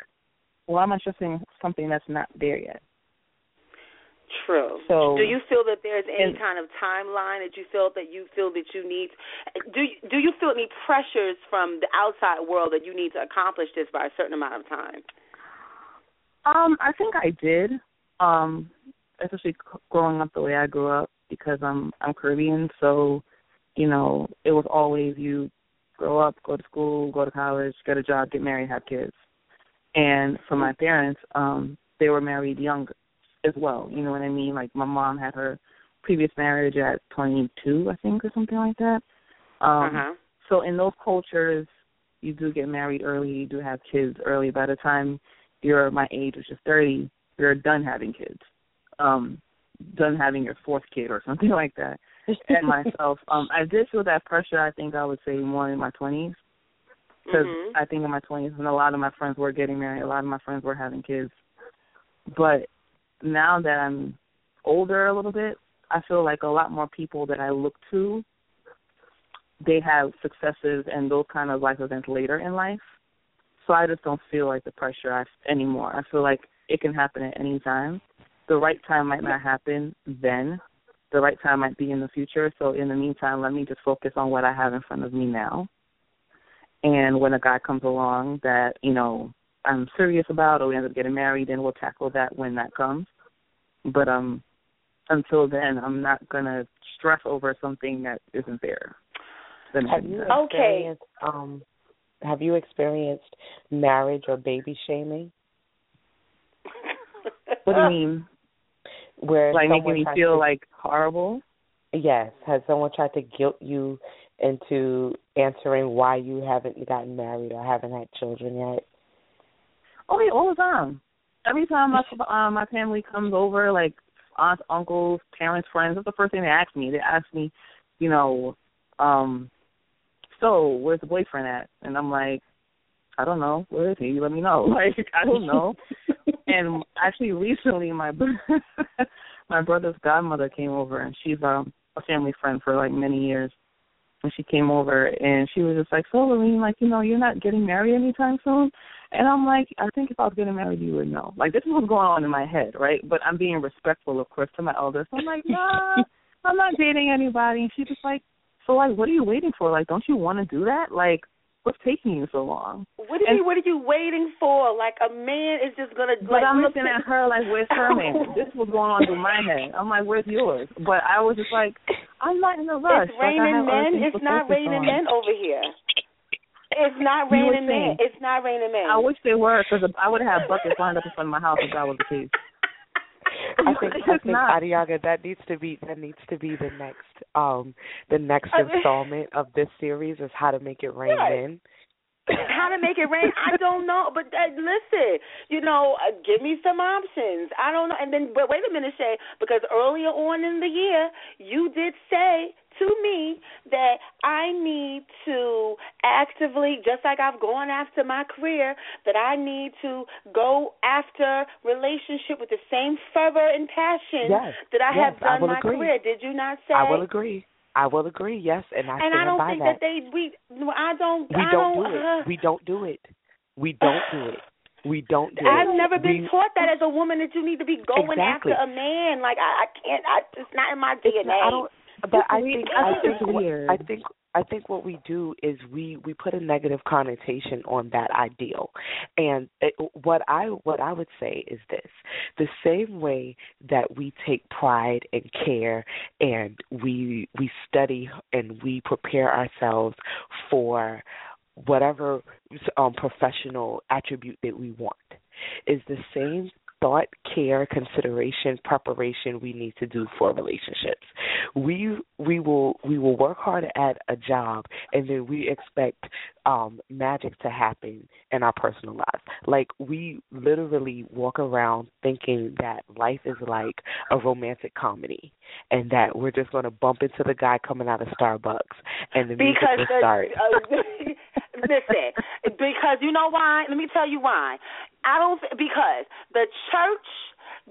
why am I stressing something that's not there yet? True. So- do you feel that there's any and- kind of timeline that you feel that you feel that you need? Do you, do you feel any pressures from the outside world that you need to accomplish this by a certain amount of time? Um, I think I did. Um, especially growing up the way I grew up because I'm I'm Caribbean, so you know it was always you grow up, go to school, go to college, get a job, get married, have kids. And for my parents, um, they were married young as well. You know what I mean? Like my mom had her previous marriage at 22, I think, or something like that. Um, uh-huh. so in those cultures, you do get married early, you do have kids early. By the time you're my age, which is 30, you're done having kids, um, done having your fourth kid or something (laughs) like that. and myself, um, I did feel that pressure. I think I would say more in my 20s because Mhm. I think in my 20s, and a lot of my friends were getting married, a lot of my friends were having kids. But now that I'm older a little bit, I feel like a lot more people that I look to, they have successes and those kind of life events later in life. So I just don't feel like the pressure I, anymore. I feel like it can happen at any time. The right time might not happen then. The right time might be in the future. So in the meantime, let me just focus on what I have in front of me now. And when a guy comes along that, you know, I'm serious about or we end up getting married, then we'll tackle that when that comes. But um until then I'm not gonna stress over something that isn't there. Does Have you sense? Okay. experienced um have you experienced marriage or baby shaming? (laughs) What do you mean? Where Like making me feel to, like horrible? Yes. Has someone tried to guilt you into answering why you haven't gotten married or haven't had children yet? Oh yeah, all the time. Every time my uh, my family comes over, like aunts, uncles, parents, friends, that's the first thing they ask me. They ask me, you know, um, so where's the boyfriend at? And I'm like, I don't know. Where is he? You let me know. (laughs) Like I don't know. (laughs) and actually, recently, my (laughs) my brother's godmother came over, and she's um a family friend for like many years. And she came over, and she was just like, "So, Lorene, like, you know, you're not getting married anytime soon." And I'm like, I think if I was getting married, you would know. Like this is what's going on in my head, right? But I'm being respectful, of course, to my elders. I'm like, nah, I'm not dating anybody. And she's just like, so like, what are you waiting for? Like, don't you want to do that? Like, what's taking you so long? What you And- mean? What are you waiting for? Like a man is just gonna. But like, I'm looking at her like, where's her man? (laughs) This was going on through my head. I'm like, where's yours? But I was just like, I'm not in a rush. It's raining other men. It's not raining on. men over here. It's not raining men. It's not raining men. I wish they were, because I would have buckets lined up in front of my house if that was the case. (laughs) I think I think not. Adiagha that needs to be that needs to be the next um the next I mean- installment of this series is how to make it rain Right. men. How to make it rain? I don't know. But uh, listen, you know, uh, give me some options. I don't know. And then, but wait a minute, Shea, because earlier on in the year, you did say to me that I need to actively, just like I've gone after my career, that I need to go after relationship with the same fervor and passion Yes, that I yes, have done will my agree. career. Did you not say? I will agree. I will agree. Yes, and I and stand I don't by think that. that they we I don't we I don't don't, do it. uh, We don't do it. We don't do it. We don't do it. I've it. never been we, taught that as a woman that you need to be going Exactly. after a man. Like I, I can't. I, it's not in my DNA. not- I don't. But I think I I think think it's what- weird. I think I think what we do is we we put a negative connotation on that ideal, and it, what I what I would say is this: the same way that we take pride and care, and we we study and we prepare ourselves for whatever um, professional attribute that we want, is the same thought, care, consideration, preparation we need to do for relationships. We we will we will work hard at a job and then we expect um magic to happen in our personal lives. Like we literally walk around thinking that life is like a romantic comedy and that we're just going to bump into the guy coming out of Starbucks and the music because will the, start. uh, (laughs) listen, because you know why? Let me tell you why. I don't because the church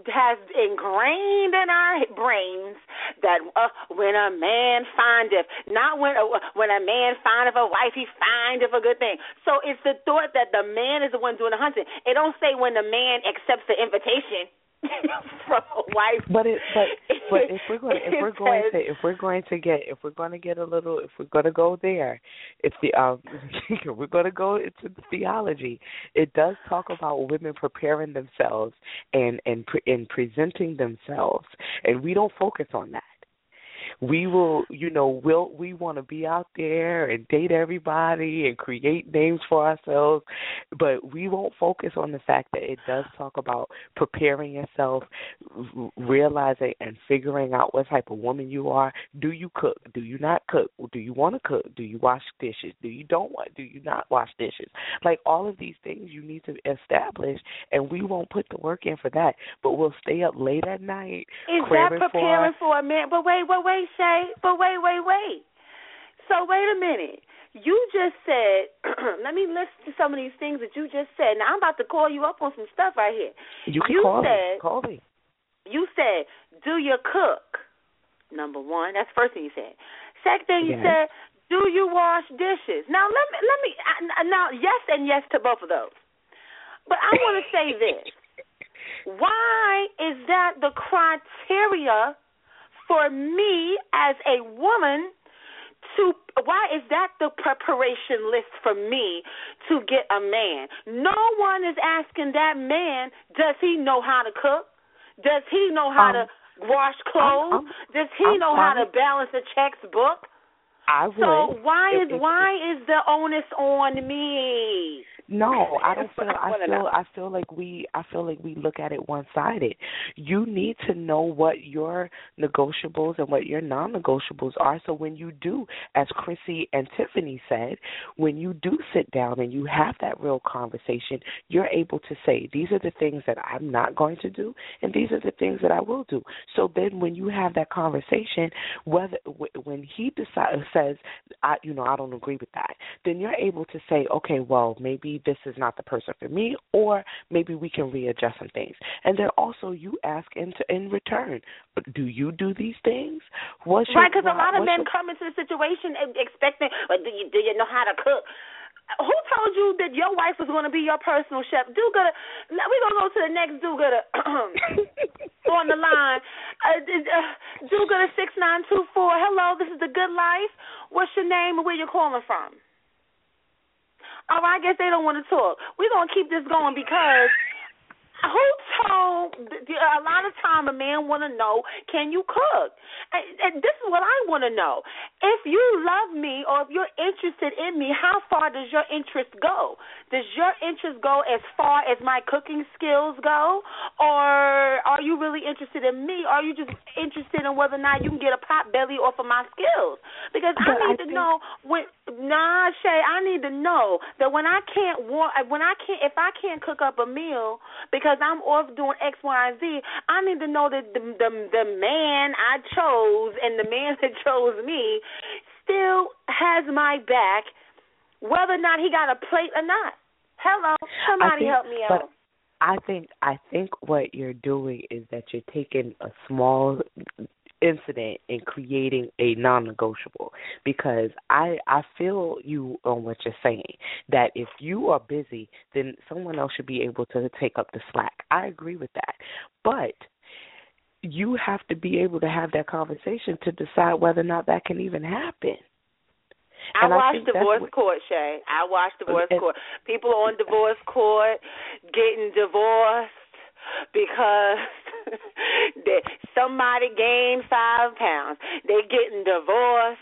has ingrained in our brains that uh, when a man findeth, not when uh, when a man findeth a wife, he findeth a good thing. So it's the thought that the man is the one doing the hunting. It don't say when the man accepts the invitation (laughs) from a wife. But it, but (laughs) but (laughs) if we're going if we're going to if we're going to get if we're going to get a little if we're going to go there, it's the um (laughs) if we're going to go into theology. It does talk about women preparing themselves and and pre- and presenting themselves, and we don't focus on that. We will, you know, we'll we want to be out there and date everybody and create names for ourselves, but we won't focus on the fact that it does talk about preparing yourself, realizing and figuring out what type of woman you are. Do you cook? Do you not cook? Do you want to cook? Do you wash dishes? Do you don't want? Do you not wash dishes? Like all of these things you need to establish, and we won't put the work in for that, but we'll stay up late at night. Is that preparing for, for a man? But wait, wait, wait, Shea. But wait, wait, wait. So wait a minute. You just said, (clears throat) let me listen to some of these things that you just said. Now I'm about to call you up on some stuff right here. You can you call said, me. Call me. You said, do you cook? Number one. That's the first thing you said. Second thing you Yes. said, do you wash dishes? Now let me let me I- now yes and yes to both of those. But I want to say this. (laughs) Why is that the criteria for me as a woman to why is that the preparation list for me to get a man? No one is asking that man, does he know how to cook? Does he know how Um, to wash clothes? I'm- does he I'm know how to balance a checkbook? I would. So why If- is if- why is the onus on me? No, I don't feel. I feel. I feel like we. I feel like we look at it one sided. You need to know what your negotiables and what your non-negotiables are. So when you do, as Chrissy and Tiffany said, when you do sit down and you have that real conversation, you're able to say, "These are the things that I'm not going to do, and these are the things that I will do." So then, when you have that conversation, whether when he decides says, "I, you know, I don't agree with that," then you're able to say, "Okay, well, maybe." this is not the person for me, or maybe we can readjust some things. And then also you ask in, to, in return, do you do these things? What's right, because a lot of men your- come into the situation expecting, well, do you do you know how to cook? Who told you that your wife was going to be your personal chef? Do gooder. We're going to go to the next do gooder (laughs) on the line. Uh, uh, do gooder six nine two four. Hello, this is the Good Life. What's your name and where you're calling from? Oh, I guess they don't want to talk. We're going to keep this going because who told a lot of time a man want to know can you cook? And, and this is what i want to know. If you love me or if you're interested in me how far does your interest go? Does your interest go as far as my cooking skills go? Or are you really interested in me? Or are you just interested in whether or not you can get a pot belly off of my skills? Because i need I to think- know when nah shea i need to know that when i can't want when i can't if i can't cook up a meal because I'm off doing X, Y, and Z. I need to know that the the the man I chose and the man (laughs) that chose me still has my back, whether or not he got a plate or not. Hello, somebody think- help me out. I think I think what you're doing is that you're taking a small incident and creating a non-negotiable because I I feel you on what you're saying that if you are busy then someone else should be able to take up the slack. I agree with that. But you have to be able to have that conversation to decide whether or not that can even happen. I and I watched divorce what- court, Shea. I watched oh, divorce And- court. People on divorce court getting divorced because (laughs) they, somebody gained five pounds. They getting divorced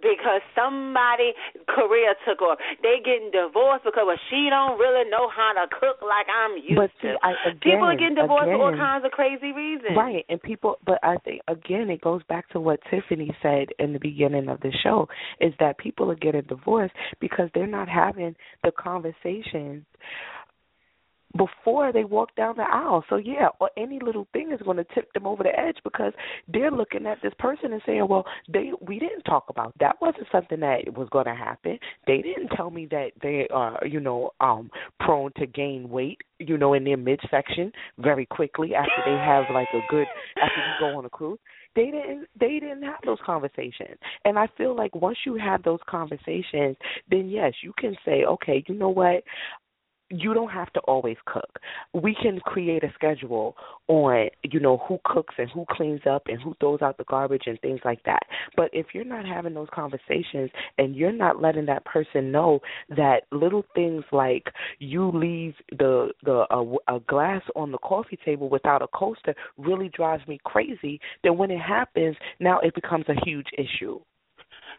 because somebody career took off. They getting divorced because well, she don't really know how to cook like I'm used But see, to. I, again, People are getting divorced for all kinds of crazy reasons. Right, and people, but I think again, it goes back to what Tiffany said in the beginning of the show: is that people are getting divorced because they're not having the conversations before they walk down the aisle. So yeah, or any little thing is going to tip them over the edge because they're looking at this person and saying, "Well, they we didn't talk about that. Wasn't something that was going to happen. They didn't tell me that they are, you know, um prone to gain weight, you know, in their midsection very quickly after they have like a good after you go on a cruise." They didn't they didn't have those conversations. And I feel like once you have those conversations, then yes, you can say, "Okay, you know what? You don't have to always cook. We can create a schedule on, you know, who cooks and who cleans up and who throws out the garbage and things like that. But if you're not having those conversations and you're not letting that person know that little things like you leave the the a, a glass on the coffee table without a coaster really drives me crazy, then when it happens, now it becomes a huge issue.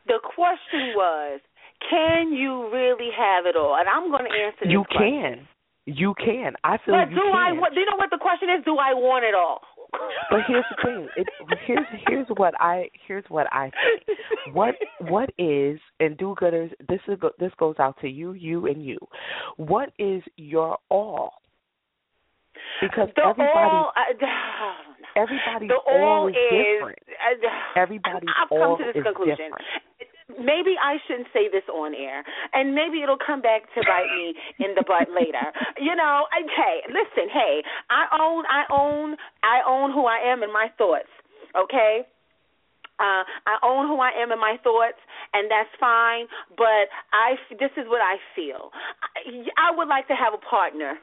The question was, can you really have it all? And I'm going to answer this You question. can. You can. I feel But do I? can. What, do you know what the question is? Do I want it all? But here's the thing. It, here's here's what I here's what I think. What what is and do gooders? This is this goes out to you, you, and you. What is your all? Because the everybody all, uh, (sighs) everybody's the all is, different. Uh, (sighs) Everybody's I've come all to this is conclusion. different. Maybe I shouldn't say this on air, and maybe it'll come back to bite me in the butt later. You know, okay, listen, hey, I own, I own, I own who I am and my thoughts. Okay, uh, I own who I am and my thoughts, and that's fine. But I, this is what I feel. I, I would like to have a partner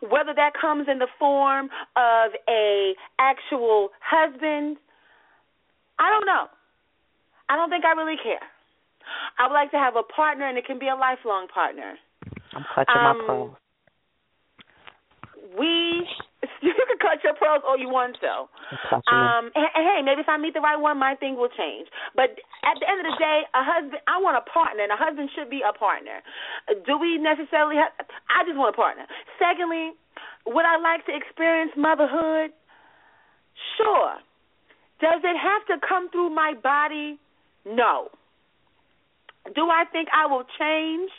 whether that comes in the form of a actual husband i don't know i don't think i really care. I would like to have a partner and it can be a lifelong partner. I'm clutching Um, my pearls. we (laughs) you can cut your pearls all you want to I'm clutching them. um and, and hey maybe if i meet the right one my thing will change. But at the end of the day a husband i want a partner and a husband should be a partner. Do we necessarily have i just want a partner. Secondly would i like to experience motherhood? Sure. Does it have to come through my body no do i think i will change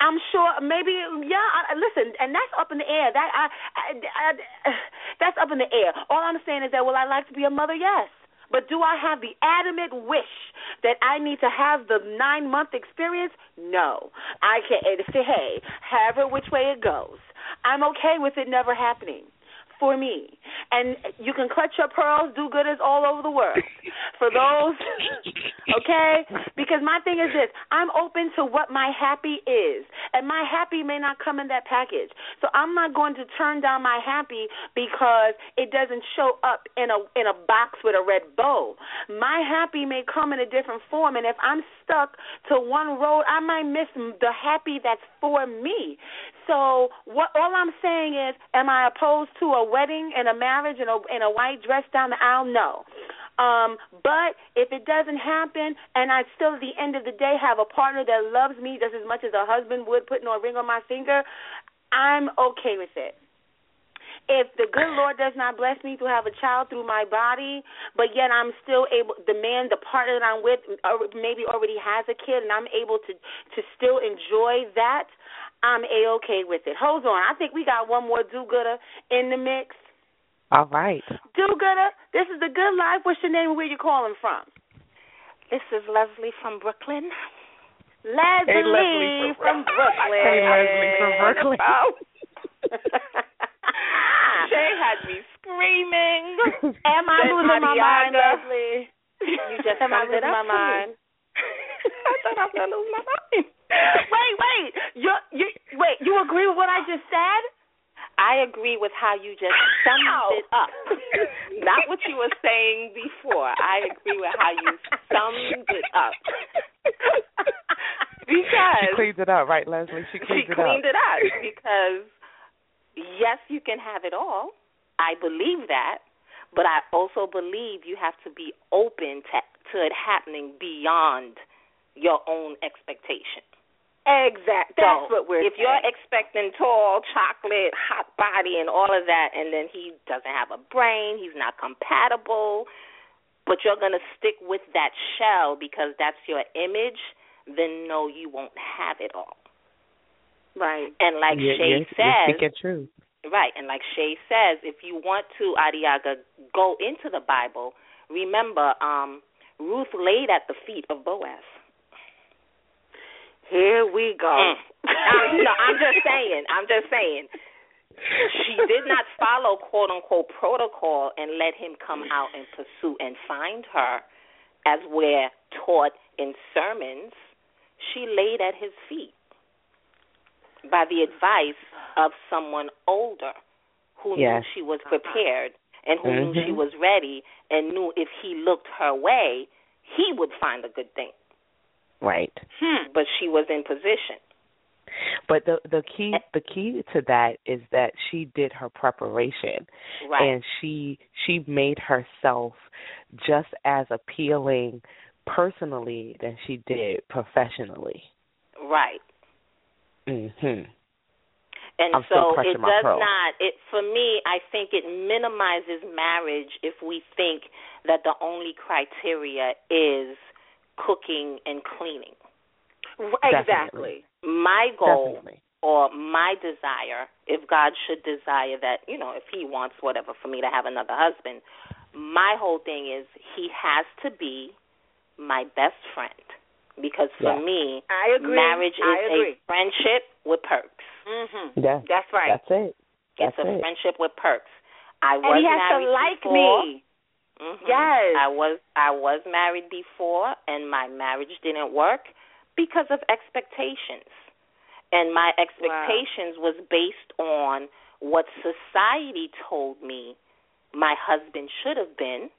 I'm sure maybe yeah. I, listen, and that's up in the air. That I, I, I, (sighs) that's up in the air. All I'm saying is that will I like to be a mother? Yes. But do I have the adamant wish that I need to have the nine month experience? No. I can not say, hey, however which way it goes. I'm okay with it never happening for me. And you can clutch your pearls, do gooders all over the world. For those, (laughs) okay? Because my thing is this I'm open to what my happy is. And my happy may not come in that package. So I'm not going to turn down my happy because it doesn't show up in a in a box with a red bow. My happy may come in a different form and if I'm stuck to one road, I might miss the happy that's for me. So what all I'm saying is, am I opposed to a wedding and a marriage and a in a white dress down the aisle? No. Um, but if it doesn't happen and I still at the end of the day have a partner that loves me just as much as a husband would putting a ring on my finger, I'm okay with it. If the good Lord does not bless me to have a child through my body, but yet I'm still able, the man, the partner that I'm with, uh, maybe already has a kid, and I'm able to to still enjoy that, I'm a okay with it. Hold on, I think we got one more do gooder in the mix. All right. Do gooder, this is the good life. What's your name and where you calling from? This is Leslie from Brooklyn. Leslie, Hey, Leslie from Brooklyn. Hey, Leslie from Brooklyn. (laughs) Oh. Shea had me screaming. Am I losing my mind, Adiagha. Leslie? You just Am I it losing up my for me. mind? (laughs) I thought I was gonna lose my mind. wait, wait. You you wait, you agree with what I just said? I agree with how you just summed Ow. it up. Not what you were saying before. I agree with how you summed it up. because She Because cleans it up, right, Leslie? She she it cleaned up. it up because yes, you can have it all. I believe that, but I also believe you have to be open to to it happening beyond your own expectation. Exact. That's so what we're if you're expecting tall, chocolate, hot body, and all of that, and then he doesn't have a brain, he's not compatible, but you're gonna stick with that shell because that's your image, then no, you won't have it all. right. And like Shea you're, says, you're speaking truth. Right, and like Shea says, if you want to, Adiagha, go into the Bible, remember, um, Ruth laid at the feet of Boaz. Here we go. Mm. I'm, no, I'm just saying. I'm just saying. She did not follow quote unquote protocol and let him come out and pursue and find her, as we're taught in sermons. She laid at his feet. by the advice of someone older who yes. knew she was prepared and who mm-hmm. knew she was ready and knew if he looked her way, he would find a good thing. Right. Hmm. But she was in position. But the the key the key to that is that she did her preparation, right. and she she made herself just as appealing personally than she did professionally. Right. Mhm. And I'm so it does not it for me I think it minimizes marriage if we think that the only criteria is cooking and cleaning. Exactly. My goal Definitely. or my desire, if God should desire that, you know, if he wants whatever for me to have another husband, my whole thing is he has to be my best friend. Because for yeah. me, I agree. marriage is I agree. a friendship with perks. Mhm. Yeah. That's right. That's it. That's it's a it. friendship with perks. I was and he has married to like before. me. Mm-hmm. Yes. I was I was married before and my marriage didn't work because of expectations. And my expectations wow. was based on what society told me my husband should have been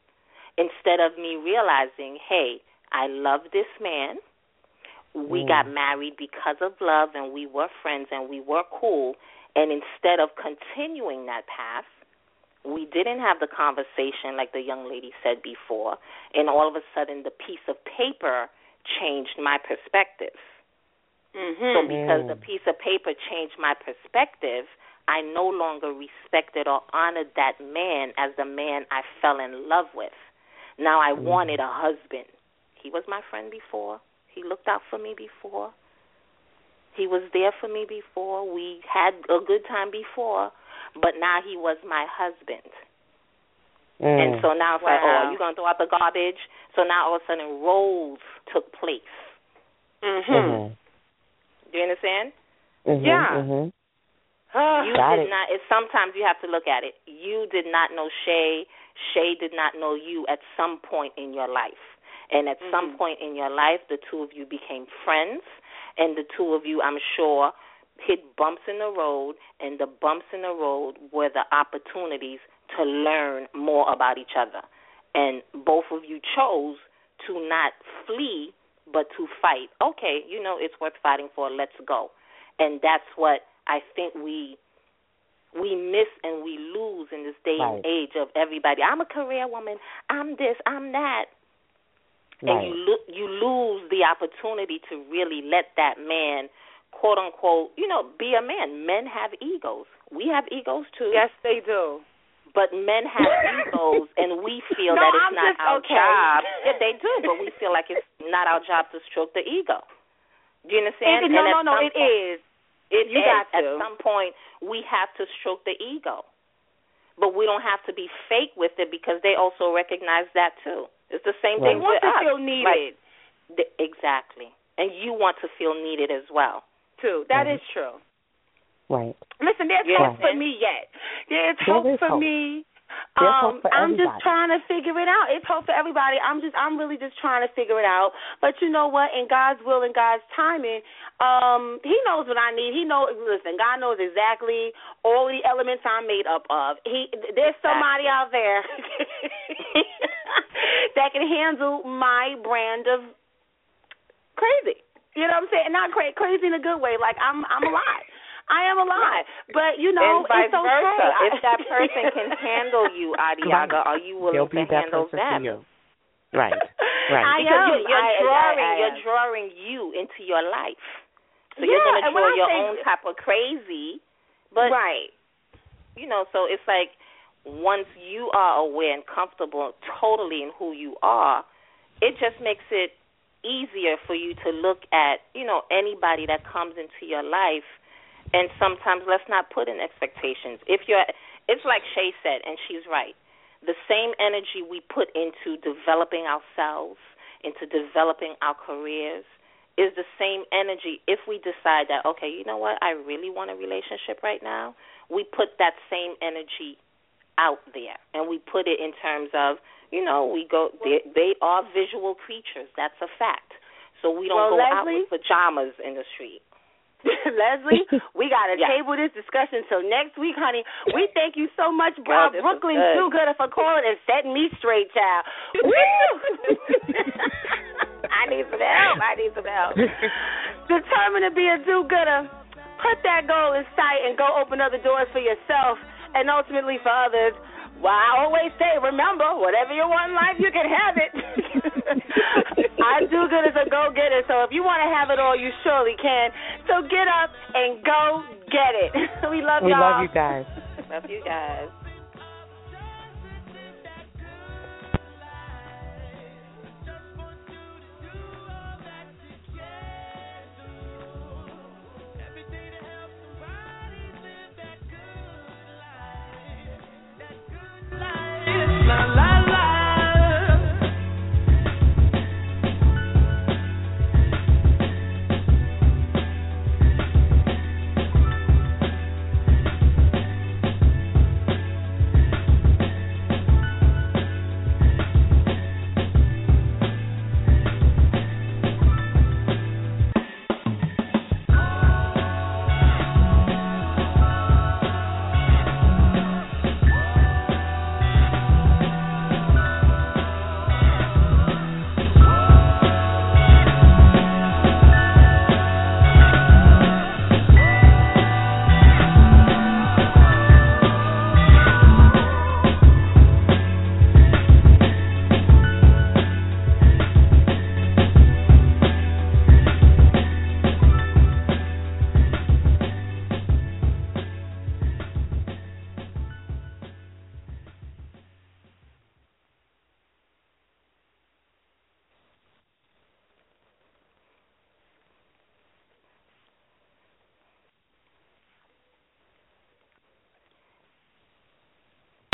instead of me realizing, hey, I love this man. We mm. got married because of love and we were friends and we were cool. And instead of continuing that path, we didn't have the conversation like the young lady said before. And all of a sudden, the piece of paper changed my perspective. Mm-hmm. So, because the piece of paper changed my perspective, I no longer respected or honored that man as the man I fell in love with. Now I mm. wanted a husband. He was my friend before. He looked out for me before. He was there for me before. We had a good time before, but now he was my husband. Mm. And so now it's wow. like, oh, are you going to throw out the garbage? So now all of a sudden roles took place. Mhm. Mm-hmm. Do you understand? Mm-hmm. Yeah. Mm-hmm. you Got did it. not. It's sometimes you have to look at it. You did not know Shea. Shea did not know you at some point in your life. And at mm-hmm. some point in your life, the two of you became friends, and the two of you, I'm sure, hit bumps in the road, and the bumps in the road were the opportunities to learn more about each other. And both of you chose to not flee, but to fight. Okay, you know, it's worth fighting for. Let's go. And that's what I think we we miss and we lose in this day right. and age of everybody. I'm a career woman. I'm this. I'm that. Right. And you lo- you lose the opportunity to really let that man, quote unquote, you know, be a man. Men have egos. We have egos too. Yes, they do. But men have (laughs) egos, and we feel no, that it's I'm not our okay. job. Yeah, they do, but we feel like it's not our job to stroke the ego. Do you understand? It, no, and no, no, some it point, is. It You is. got At to. some point, we have to stroke the ego, but we don't have to be fake with it because they also recognize that too. It's the same Right. thing They want with to us. feel needed Like, th- exactly, and you want to feel needed as well. Too. That Mhm. is true. Right. Listen, there's You hope for me yet. There's There hope for hope. me. Um, hope for I'm just trying to figure it out. It's hope for everybody. I'm just, I'm really just trying to figure it out. But you know what? In God's will and God's timing, um, He knows what I need. He knows. Listen, God knows exactly all the elements I'm made up of. He, there's somebody out there (laughs) that can handle my brand of crazy. You know what I'm saying? Not crazy, crazy in a good way. Like I'm, I'm alive. I am alive. But you know, and vice it's okay. versa. I- if that person can (laughs) handle you, Adiagha, are you willing He'll be to that handle person them? you. Right. (laughs) Right. I because am. you're, you're I- drawing, I- I you're am. drawing you into your life. So Yeah, you're going to draw your say- own type of crazy, but right. you know, so it's like once you are aware and comfortable totally in who you are, it just makes it easier for you to look at, you know, anybody that comes into your life and sometimes let's not put in expectations. If you're it's like Shea said and she's right. The same energy we put into developing ourselves, into developing our careers is the same energy if we decide that okay, you know what, I really want a relationship right now. We put that same energy out there and we put it in terms of you know we go they, they are visual creatures that's a fact so we don't Well, go out Leslie? with pajamas in the street (laughs) Leslie, we got to Yeah. table this discussion till next week, honey. We thank you so much, this was Brooklyn good. Do Gooder, for calling and setting me straight, child. Woo! (laughs) I need some help. I need some help. (laughs) Determined to be a do-gooder. Put that goal in sight and go open other doors for yourself and ultimately for others. Well, I always say, remember, whatever you want in life, you can have it. (laughs) I do good as a go-getter, so if you want to have it all, you surely can. So get up and go get it. (laughs) we love We y'all. We (laughs) love you guys. Love you guys.